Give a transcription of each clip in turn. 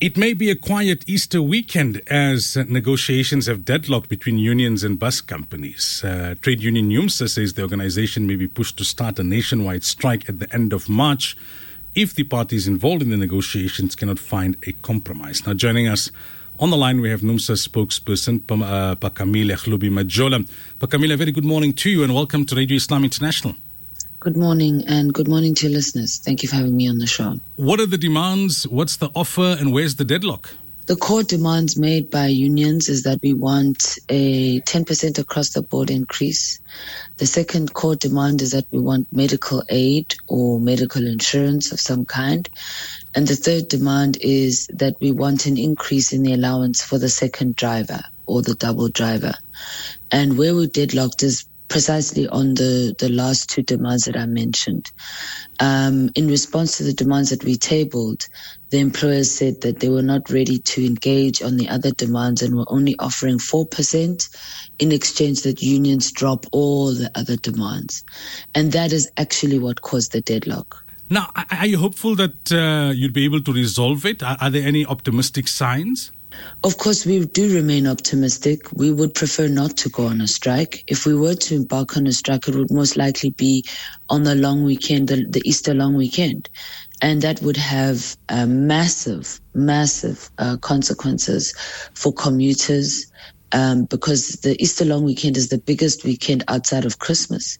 It may be a quiet Easter weekend as negotiations have deadlocked between unions and bus companies. Uh, Trade Union NUMSA says the organization may be pushed to start a nationwide strike at the end of March if the parties involved in the negotiations cannot find a compromise. Now, joining us on the line, we have NUMSA spokesperson Pakamila Phakamile Hlubi Majola. Phakamile, very good morning to you and welcome to Radio Islam International. Good morning, and good morning to your listeners. Thank you for having me on the show. What are the demands? What's the offer, and where's the deadlock? The core demands made by unions is that we want a 10% across the board increase. The second core demand is that we want medical aid or medical insurance of some kind. And the third demand is that we want an increase in the allowance for the second driver or the double driver. And where we're deadlocked is precisely on the, the last two demands that I mentioned. Um, in response to the demands that we tabled, the employers said that they were not ready to engage on the other demands and were only offering 4% in exchange that unions drop all the other demands. And that is actually what caused the deadlock. Now, are you hopeful that uh, you'd be able to resolve it? Are, are there any optimistic signs? Of course, we do remain optimistic. We would prefer not to go on a strike. If we were to embark on a strike, it would most likely be on the long weekend, the, the Easter long weekend. And that would have uh, massive, massive uh, consequences for commuters um, because the Easter long weekend is the biggest weekend outside of Christmas.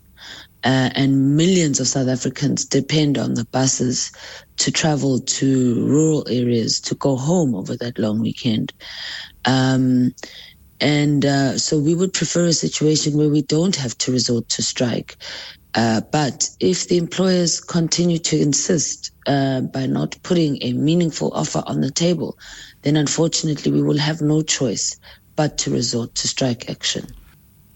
Uh, and millions of South Africans depend on the buses to travel to rural areas to go home over that long weekend. Um, and uh, so we would prefer a situation where we don't have to resort to strike. Uh, but if the employers continue to insist uh, by not putting a meaningful offer on the table, then unfortunately we will have no choice but to resort to strike action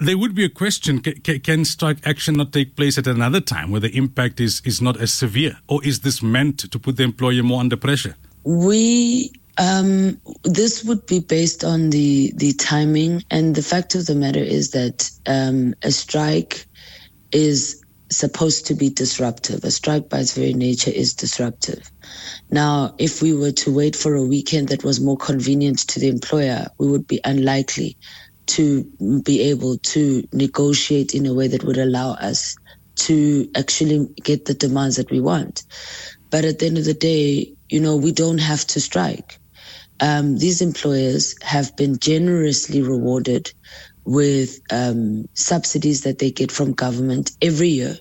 there would be a question can strike action not take place at another time where the impact is, is not as severe? Or is this meant to put the employer more under pressure? We um, this would be based on the the timing, and the fact of the matter is that um, a strike is supposed to be disruptive. A strike, by its very nature, is disruptive. Now, if we were to wait for a weekend that was more convenient to the employer, we would be unlikely to be able to negotiate in a way that would allow us to actually get the demands that we want. But at the end of the day, you know, we don't have to strike. Um, these employers have been generously rewarded with um, subsidies that they get from government every year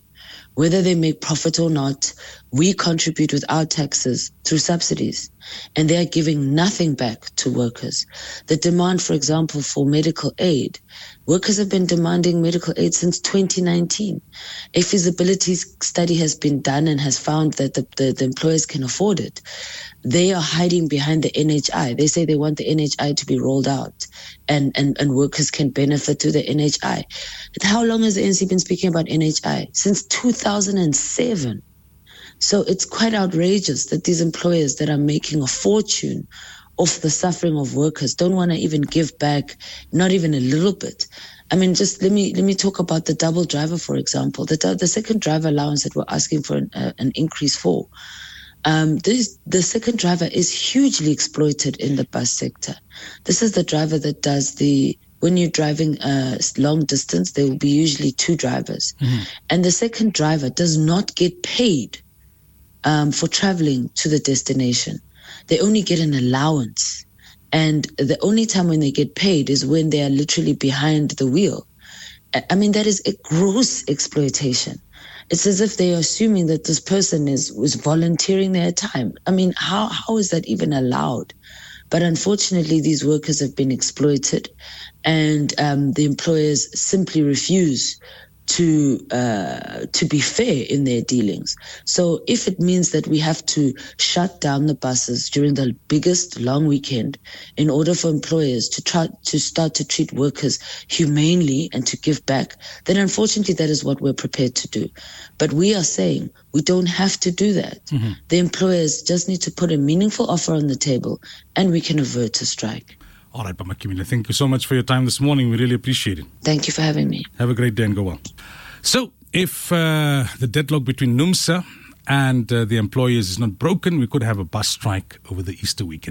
whether they make profit or not, we contribute with our taxes through subsidies, and they are giving nothing back to workers. The demand, for example, for medical aid, workers have been demanding medical aid since 2019. A feasibility study has been done and has found that the, the, the employers can afford it. They are hiding behind the NHI. They say they want the NHI to be rolled out and, and, and workers can benefit to the NHI. How long has the ANC been speaking about NHI? Since 2007. So it's quite outrageous that these employers that are making a fortune off the suffering of workers don't want to even give back, not even a little bit. I mean, just let me let me talk about the double driver, for example. The the second driver allowance that we're asking for an, uh, an increase for. Um, this, the second driver is hugely exploited in the bus sector. This is the driver that does the when you're driving a long distance, there will be usually two drivers. Mm-hmm. And the second driver does not get paid um, for traveling to the destination. They only get an allowance. And the only time when they get paid is when they are literally behind the wheel. I mean, that is a gross exploitation. It's as if they are assuming that this person is was volunteering their time. I mean, how how is that even allowed? But unfortunately, these workers have been exploited, and um, the employers simply refuse to uh, to be fair in their dealings. So if it means that we have to shut down the buses during the biggest long weekend in order for employers to try to start to treat workers humanely and to give back, then unfortunately that is what we're prepared to do. But we are saying we don't have to do that. Mm-hmm. The employers just need to put a meaningful offer on the table and we can avert a strike. All right, Pamakimile, thank you so much for your time this morning. We really appreciate it. Thank you for having me. Have a great day and go well. So, if uh, the deadlock between NUMSA and uh, the employers is not broken, we could have a bus strike over the Easter weekend.